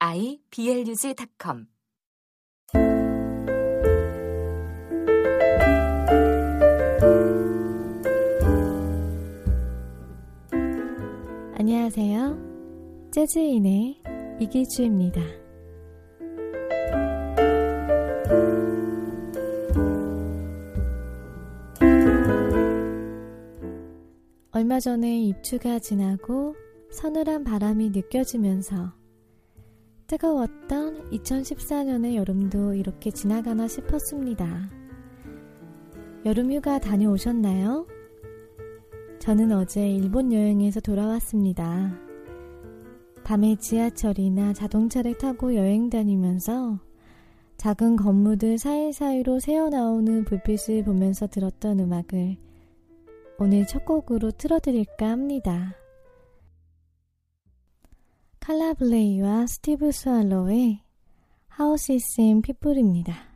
iblog.com 안녕하세요. 재즈인의 이기주입니다. 얼마 전에 입추가 지나고 서늘한 바람이 느껴지면서 뜨거웠던 2014년의 여름도 이렇게 지나가나 싶었습니다. 여름 휴가 다녀오셨나요? 저는 어제 일본 여행에서 돌아왔습니다. 밤에 지하철이나 자동차를 타고 여행 다니면서 작은 건물들 사이사이로 새어나오는 불빛을 보면서 들었던 음악을 오늘 첫 곡으로 틀어드릴까 합니다. 칼라 블레이와 스티브 스왈로의 하우스 인 피플입니다.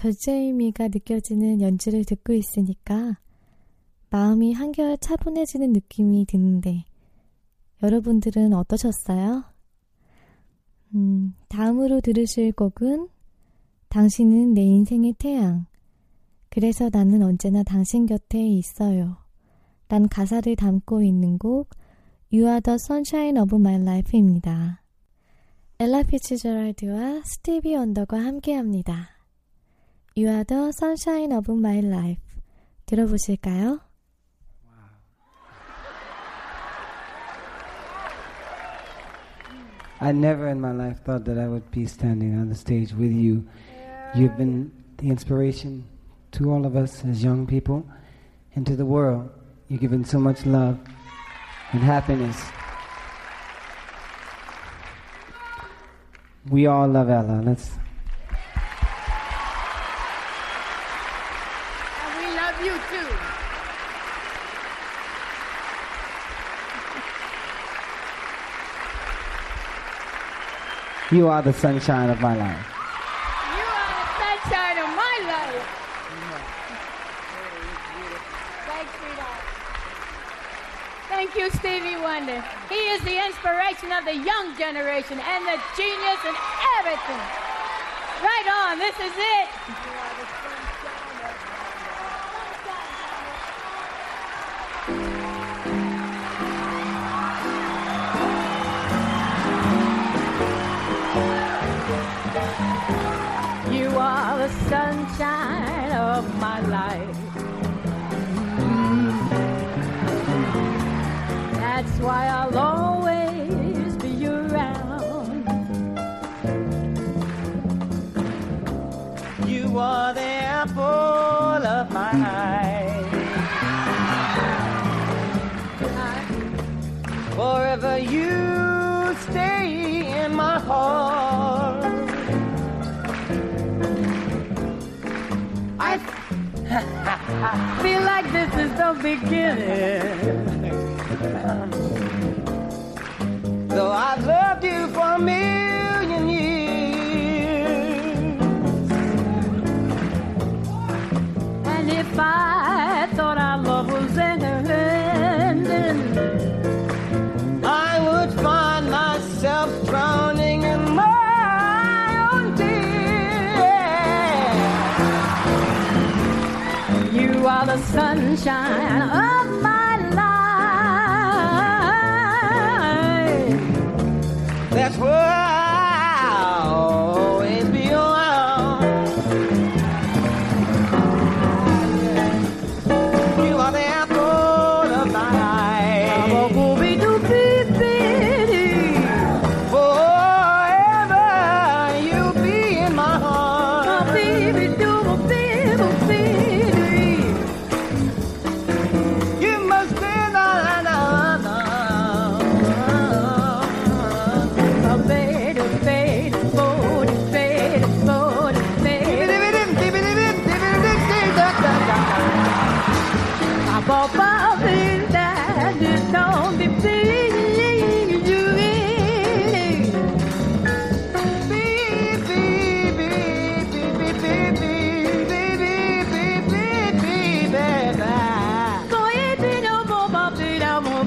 절제의미가 느껴지는 연주를 듣고 있으니까 마음이 한결 차분해지는 느낌이 드는데 여러분들은 어떠셨어요? 음, 다음으로 들으실 곡은 당신은 내 인생의 태양. 그래서 나는 언제나 당신 곁에 있어요. 란 가사를 담고 있는 곡 You are the sunshine of my life입니다. 엘라 피츠저랄드와 스티비 언더가 함께합니다. You are the sunshine of my life. 들어보실까요? I never in my life thought that I would be standing on the stage with you. You've been the inspiration to all of us as young people and to the world. You've given so much love and happiness. We all love Ella. Let's You are the sunshine of my life. You are the sunshine of my life. Thanks, sweetheart. Thank you, Stevie Wonder. He is the inspiration of the young generation and the genius and everything. Right on, this is it. Beginning. Though I've loved you for a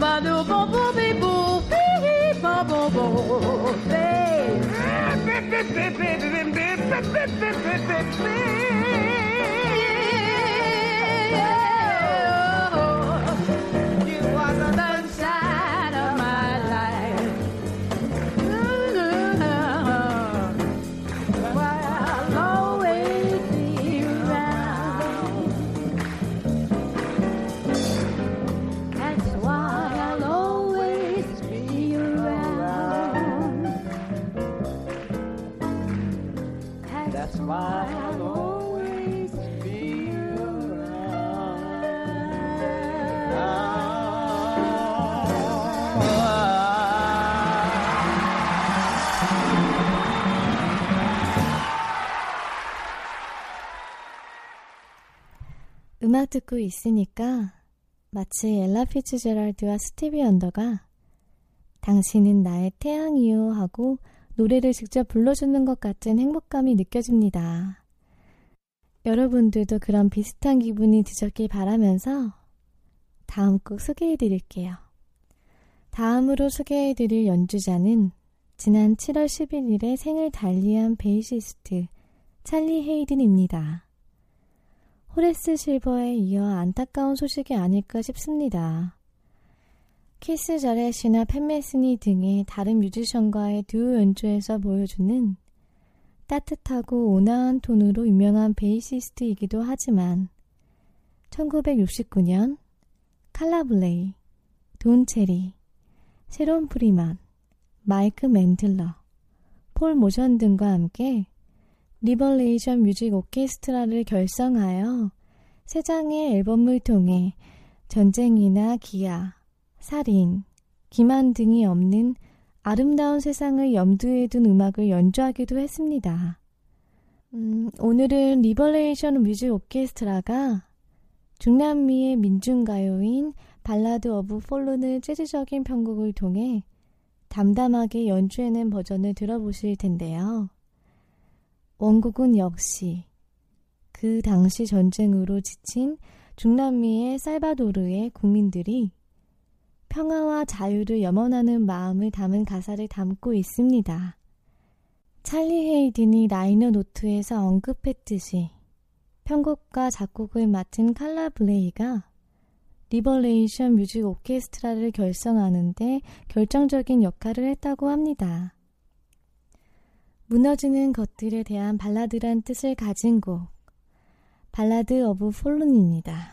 badou bon bon bibou, hi bon bon bon, bé. Bé, bé, bé, bé, bé, bé, bé, bé, bé, bé, bé. 음악 듣고 있으니까 마치 엘라 피츠제랄드와 스티비 언더가 당신은 나의 태양이요 하고 노래를 직접 불러주는 것 같은 행복감이 느껴집니다. 여러분들도 그런 비슷한 기분이 드셨길 바라면서 다음 곡 소개해 드릴게요. 다음으로 소개해 드릴 연주자는 지난 7월 11일에 생을 달리한 베이시스트 찰리 헤이든입니다. 호레스 실버에 이어 안타까운 소식이 아닐까 싶습니다. 키스 자렛이나 팻 메스니 등의 다른 뮤지션과의 듀오 연주에서 보여주는 따뜻하고 온화한 톤으로 유명한 베이시스트이기도 하지만 1969년 칼라 블레이, 돈 체리, 샤론 프리만, 마이크 맨틀러, 폴 모션 등과 함께 Liberation Music Orchestra를 결성하여 세 장의 앨범을 통해 전쟁이나 기아, 살인, 기만 등이 없는 아름다운 세상을 염두에 둔 음악을 연주하기도 했습니다. 음, 오늘은 Liberation Music Orchestra가 중남미의 민중가요인 Ballad of Fallen의 재즈적인 편곡을 통해 담담하게 연주해낸 버전을 들어보실 텐데요. 원곡은 역시 그 당시 전쟁으로 지친 중남미의 살바도르의 국민들이 평화와 자유를 염원하는 마음을 담은 가사를 담고 있습니다. 찰리 헤이든이 liner note에서 언급했듯이 편곡과 작곡을 맡은 칼라 블레이가 Liberation Music Orchestra를 결성하는데 결정적인 역할을 했다고 합니다. 무너지는 것들에 대한 발라드란 뜻을 가진 곡 Ballad of Fallen입니다.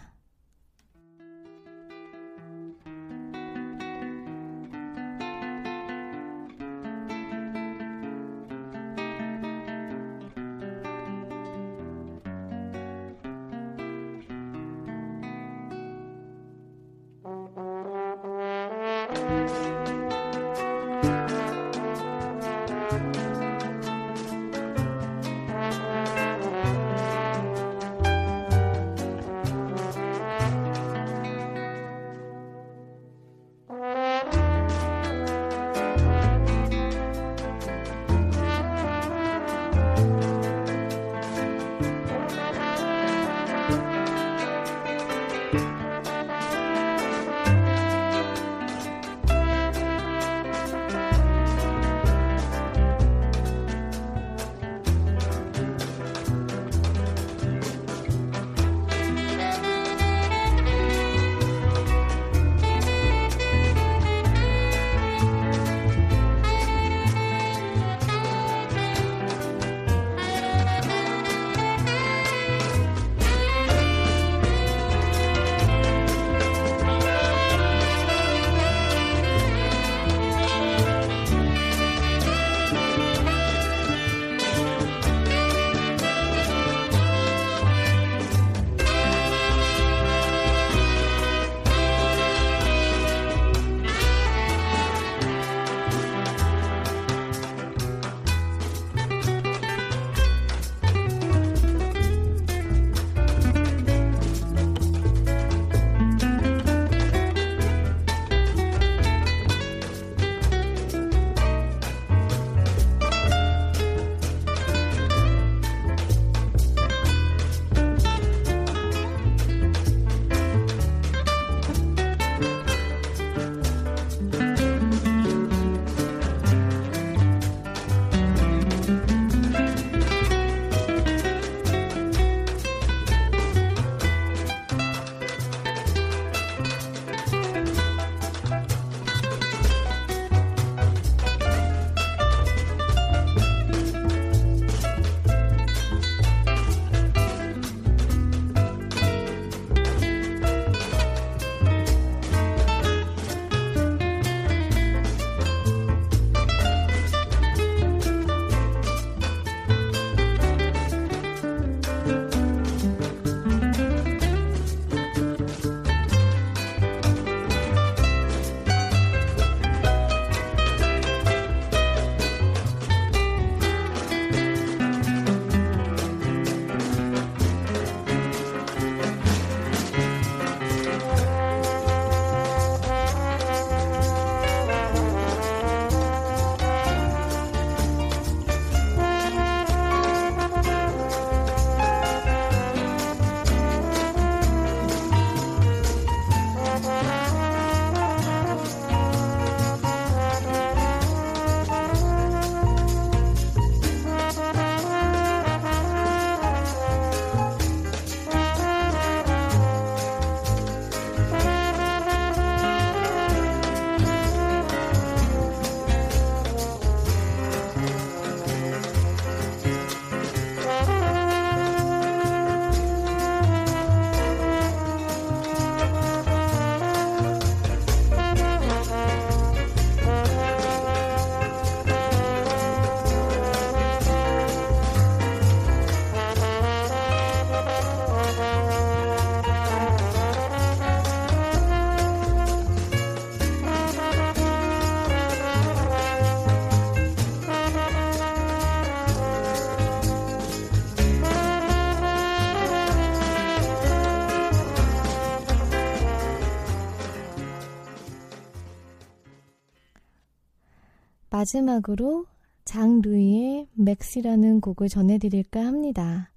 마지막으로 장루이의 맥시라는 곡을 전해드릴까 합니다.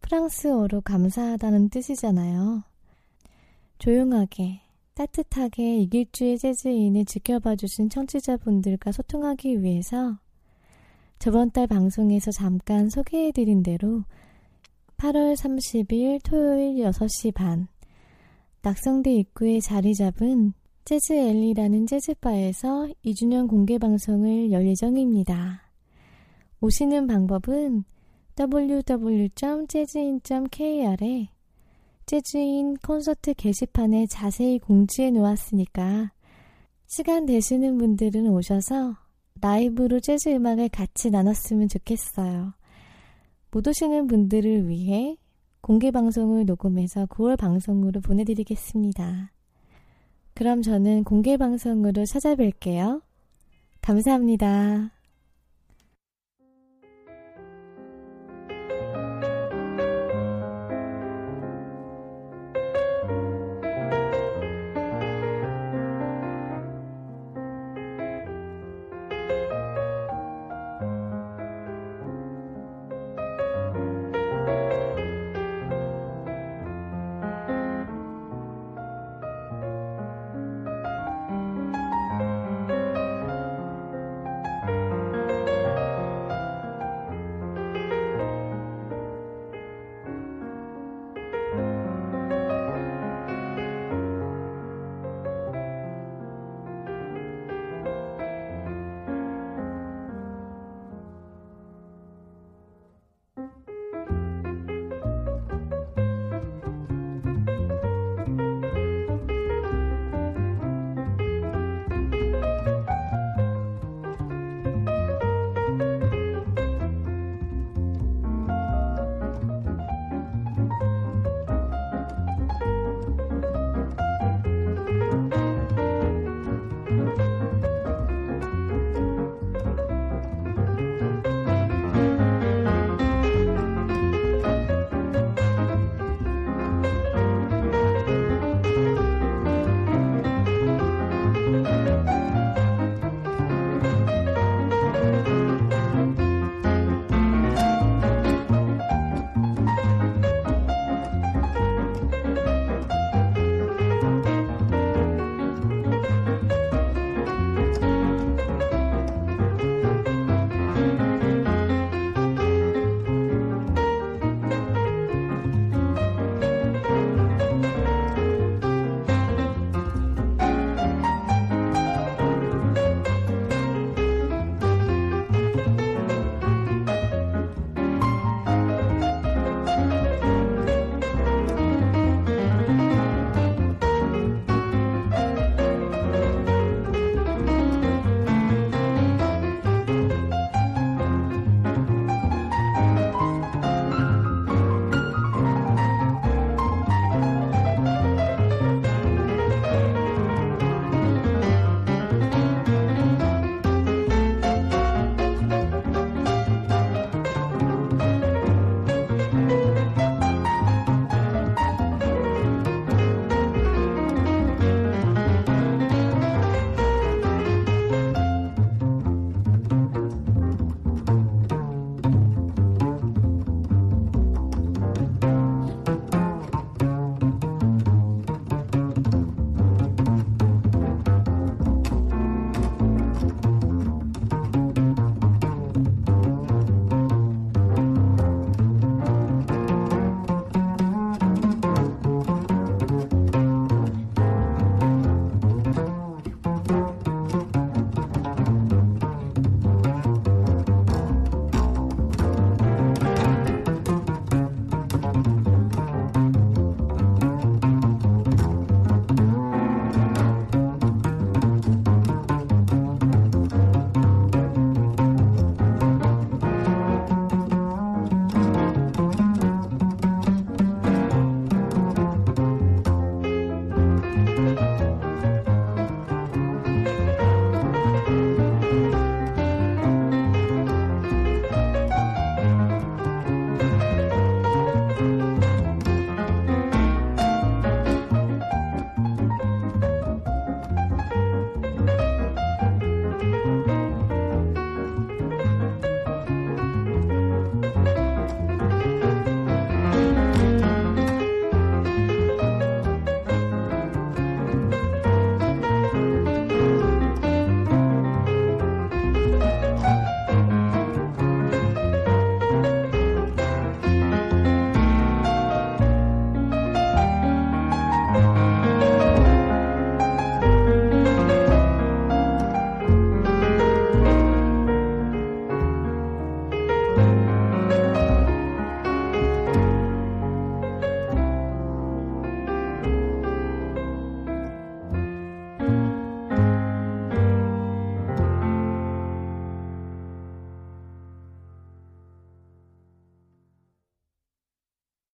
프랑스어로 감사하다는 뜻이잖아요. 조용하게, 따뜻하게 이길주의 재즈인을 지켜봐주신 청취자분들과 소통하기 위해서 저번 달 방송에서 잠깐 소개해드린 대로 8월 30일 토요일 6시 반 낙성대 입구에 자리 잡은 재즈 엘리라는 재즈바에서 2주년 공개 방송을 열 예정입니다. 오시는 방법은 www.재즈인.kr에 재즈인 콘서트 게시판에 자세히 공지해 놓았으니까 시간 되시는 분들은 오셔서 라이브로 재즈 음악을 같이 나눴으면 좋겠어요. 못 오시는 분들을 위해 공개 방송을 녹음해서 9월 방송으로 보내드리겠습니다. 그럼 저는 공개 방송으로 찾아뵐게요. 감사합니다.